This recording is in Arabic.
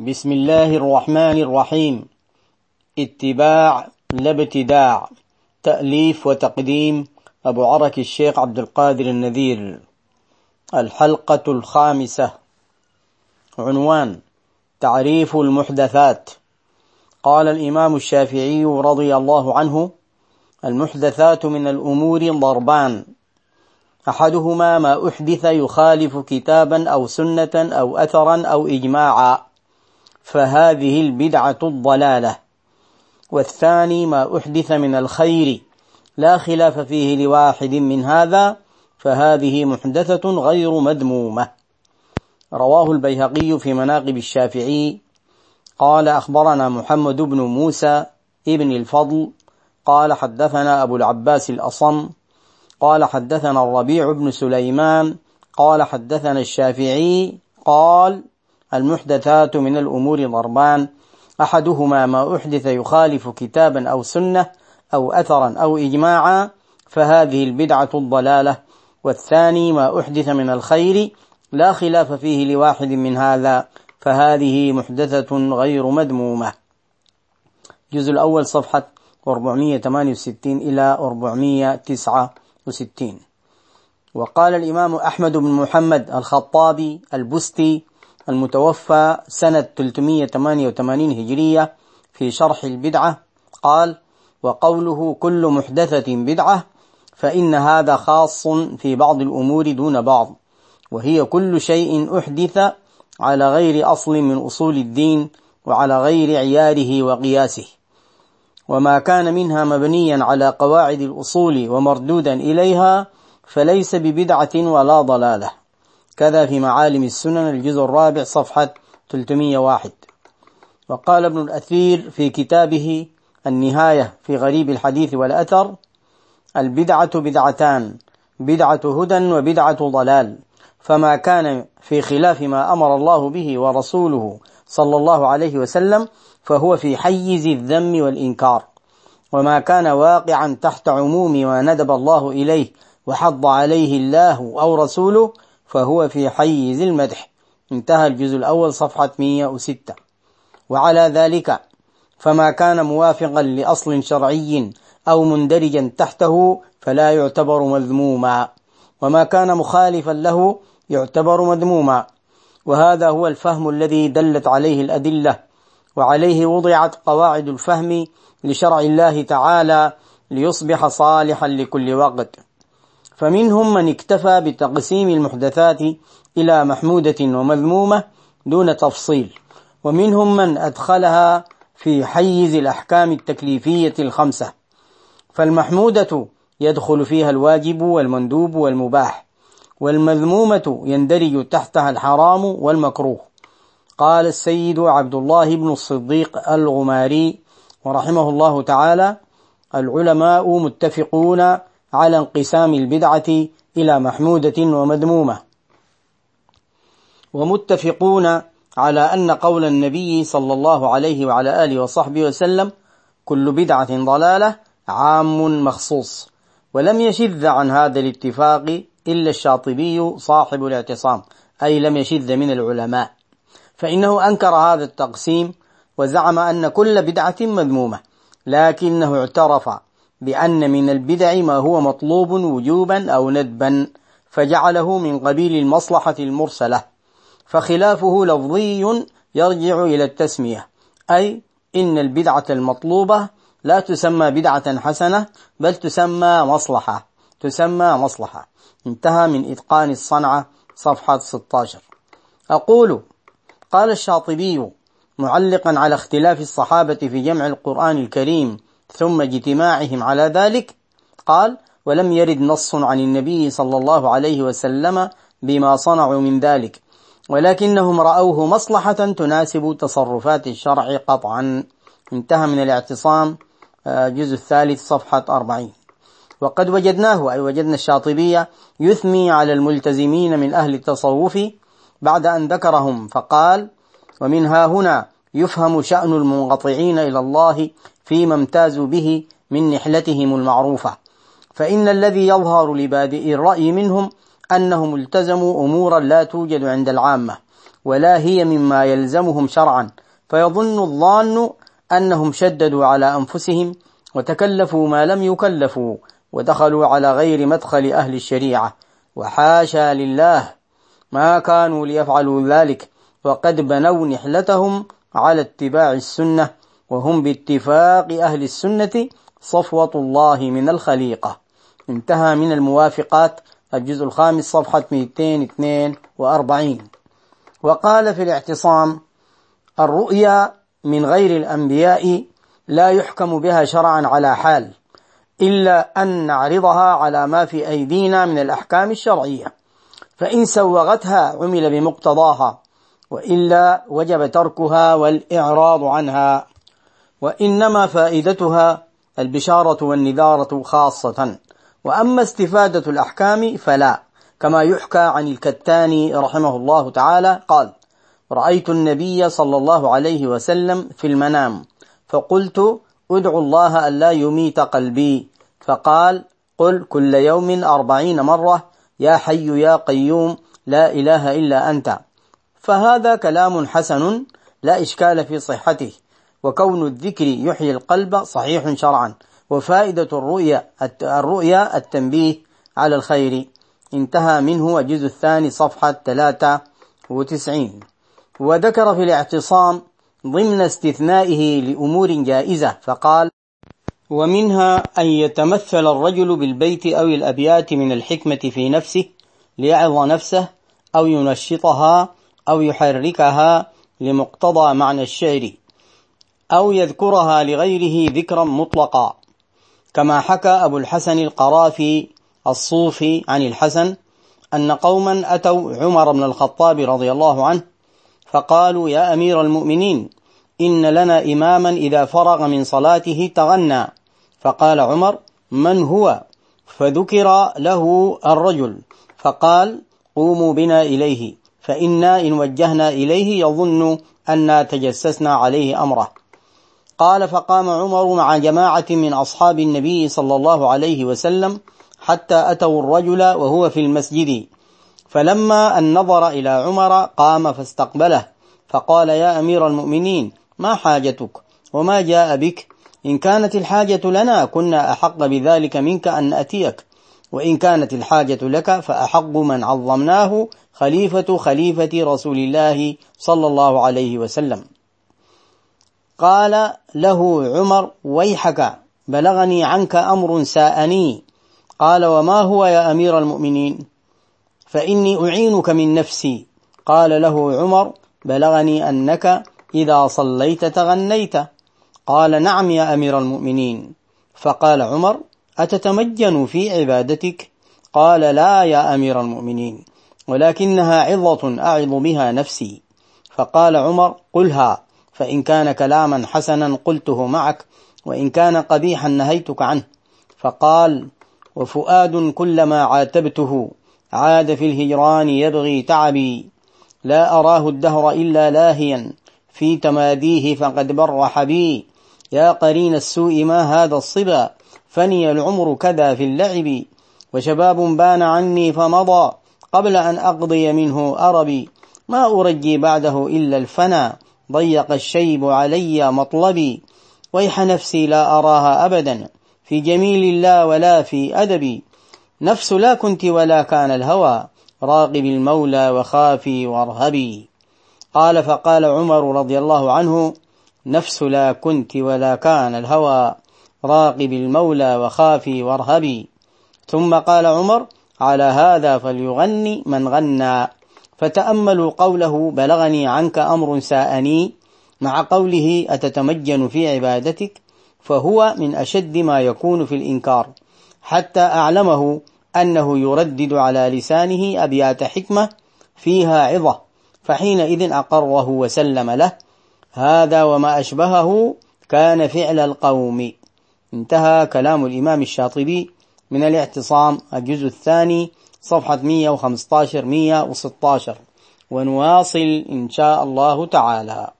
بسم الله الرحمن الرحيم. اتباع لا ابتداع. تأليف وتقديم أبو عرك الشيخ عبد القادر النذير. الحلقة الخامسة. عنوان تعريف المحدثات. قال الإمام الشافعي رضي الله عنه المحدثات من الأمور ضربان. أحدهما ما أحدث يخالف كتابا أو سنة أو أثرا أو إجماعا. فهذه البدعة الضلالة. والثاني ما أحدث من الخير لا خلاف فيه لواحد من هذا فهذه محدثة غير مذمومة. رواه البيهقي في مناقب الشافعي. قال أخبرنا محمد بن موسى ابن الفضل قال حدثنا أبو العباس الأصم قال حدثنا الربيع بن سليمان قال حدثنا الشافعي قال المحدثات من الأمور ضربان. أحدهما ما أحدث يخالف كتابا أو سنة أو أثرا أو إجماعا فهذه البدعة الضلالة. والثاني ما أحدث من الخير لا خلاف فيه لواحد من هذا فهذه محدثة غير مذمومة. الجزء الأول صفحة 468 إلى 469 وقال الإمام أحمد بن محمد الخطابي البستي المتوفى سنة 388 هجرية في شرح البدعة قال وقوله كل محدثة بدعة فإن هذا خاص في بعض الأمور دون بعض وهي كل شيء أحدث على غير أصل من أصول الدين وعلى غير عياره وقياسه وما كان منها مبنيا على قواعد الأصول ومردودا إليها فليس ببدعة ولا ضلالة. كذا في معالم السنن الجزء الرابع صفحة 301 وقال ابن الأثير في كتابه النهاية في غريب الحديث والأثر البدعة بدعتان بدعة هدى وبدعة ضلال. فما كان في خلاف ما أمر الله به ورسوله صلى الله عليه وسلم فهو في حيز الذم والإنكار. وما كان واقعا تحت عموم ما ندب الله إليه وحض عليه الله أو رسوله فهو في حيز المدح. انتهى الجزء الأول صفحة 106 وعلى ذلك فما كان موافقا لأصل شرعي أو مندرجا تحته فلا يعتبر مذموما. وما كان مخالفا له يعتبر مذموما. وهذا هو الفهم الذي دلت عليه الأدلة. وعليه وضعت قواعد الفهم لشرع الله تعالى ليصبح صالحا لكل وقت. فمنهم من اكتفى بتقسيم المحدثات إلى محمودة ومذمومة دون تفصيل ومنهم من أدخلها في حيز الأحكام التكليفية الخمسة. فالمحمودة يدخل فيها الواجب والمندوب والمباح والمذمومة يندرج تحتها الحرام والمكروه. قال السيد عبد الله بن الصديق الغماري ورحمه الله تعالى العلماء متفقون على انقسام البدعة إلى محمودة ومذمومة. ومتفقون على أن قول النبي صلى الله عليه وعلى آله وصحبه وسلم كل بدعة ضلالة عام مخصوص. ولم يشذ عن هذا الاتفاق إلا الشاطبي صاحب الاعتصام أي لم يشذ من العلماء. فإنه أنكر هذا التقسيم وزعم أن كل بدعة مذمومة لكنه اعترف بأن من البدع ما هو مطلوب وجوبا أو ندبا فجعله من قبيل المصلحة المرسلة. فخلافه لفظي يرجع إلى التسمية أي إن البدعة المطلوبة لا تسمى بدعة حسنة بل تسمى مصلحة تسمى مصلحة. انتهى من إتقان الصنعة صفحة 16 أقول قال الشاطبي معلقا على اختلاف الصحابة في جمع القرآن الكريم ثم اجتماعهم على ذلك قال ولم يرد نص عن النبي صلى الله عليه وسلم بما صنعوا من ذلك ولكنهم رأوه مصلحة تناسب تصرفات الشرع قطعا. انتهى من الاعتصام جزء الثالث صفحة أربعين. وقد وجدناه أي وجدنا الشاطبية يثني على الملتزمين من أهل التصوف بعد أن ذكرهم فقال ومنها هنا يفهم شأن المنقطعين إلى الله فيما امتازوا به من نحلتهم المعروفة. فإن الذي يظهر لبادئ الرأي منهم أنهم التزموا أمورا لا توجد عند العامة ولا هي مما يلزمهم شرعا. فيظن الظان أنهم شددوا على أنفسهم وتكلفوا ما لم يكلفوا ودخلوا على غير مدخل أهل الشريعة. وحاشا لله ما كانوا ليفعلوا ذلك وقد بنوا نحلتهم على اتباع السنة وهم باتفاق أهل السنة صفوة الله من الخليقة. انتهى من الموافقات. الجزء الخامس صفحة 242 وقال في الاعتصام الرؤيا من غير الأنبياء لا يحكم بها شرعا على حال إلا أن نعرضها على ما في أيدينا من الأحكام الشرعية. فإن سوغتها عمل بمقتضاها. وإلا وجب تركها والإعراض عنها. وإنما فائدتها البشارة والنذارة خاصة. وأما استفادة الأحكام فلا كما يحكى عن الكتاني رحمه الله تعالى قال رأيت النبي صلى الله عليه وسلم في المنام فقلت ادعو الله ألا يميت قلبي فقال قل كل يوم أربعين مرة يا حي يا قيوم لا إله إلا أنت فهذا كلام حسن لا إشكال في صحته وكون الذكر يحيي القلب صحيح شرعا وفائدة الرؤيا الرؤيا التنبيه على الخير. انتهى منه الجزء الثاني صفحة 93 وذكر في الاعتصام ضمن استثنائه لأمور جائزة فقال ومنها أن يتمثل الرجل بالبيت أو الأبيات من الحكمة في نفسه ليعظ نفسه أو ينشطها أو يحركها لمقتضى معنى الشعر أو يذكرها لغيره ذكرا مطلقا. كما حكى أبو الحسن القرافي الصوفي عن الحسن أن قوما أتوا عمر بن الخطاب رضي الله عنه فقالوا يا أمير المؤمنين إن لنا إماما إذا فرغ من صلاته تغنى. فقال عمر من هو؟ فذكر له الرجل فقال قوموا بنا إليه. فإنا إن وجهنا إليه يظن أنا تجسسنا عليه أمره. قال فقام عمر مع جماعة من أصحاب النبي صلى الله عليه وسلم حتى أتوا الرجل وهو في المسجد. فلما أن نظر إلى عمر قام فاستقبله فقال يا أمير المؤمنين ما حاجتك؟ وما جاء بك؟ إن كانت الحاجة لنا كنا أحق بذلك منك أن نأتيك وإن كانت الحاجة لك فأحق من عظمناه خليفة خليفة رسول الله صلى الله عليه وسلم. قال له عمر ويحك بلغني عنك أمر ساءني. قال وما هو يا أمير المؤمنين؟ فإني أعينك من نفسي. قال له عمر بلغني أنك إذا صليت تغنيت. قال نعم يا أمير المؤمنين. فقال عمر أتتمجن في عبادتك؟ قال لا يا أمير المؤمنين ولكنها عظة أعظ بها نفسي. فقال عمر قلها فإن كان كلاما حسنا قلته معك وإن كان قبيحا نهيتك عنه. فقال وفؤاد كلما عاتبته عاد في الهجران يبغي تعبي. لا أراه الدهر إلا لاهيا في تماديه فقد برح بي يا قرين السوء ما هذا الصبا؟ فني العمر كذا في اللعب وشباب بان عني فمضى قبل أن أقضي منه أربي. ما أرجي بعده إلا الفنا ضيق الشيب علي مطلبي. ويح نفسي لا أراها أبدا في جميل الله ولا في أدبي. نفس لا كنت ولا كان الهوى راقب المولى وخافي وارهبي. قال فقال عمر رضي الله عنه نفس لا كنت ولا كان الهوى. راقب المولى وخافي وارهبي. ثم قال عمر على هذا فليغني من غنى. فتأملوا قوله بلغني عنك أمر ساءني. مع قوله أتتمجن في عبادتك؟ فهو من أشد ما يكون في الإنكار. حتى أعلمه أنه يردد على لسانه أبيات حكمة فيها عظة. فحينئذ أقره وسلم له. هذا وما أشبهه كان فعل القوم. انتهى كلام الإمام الشاطبي من الاعتصام الجزء الثاني صفحة 115 116 ونواصل إن شاء الله تعالى.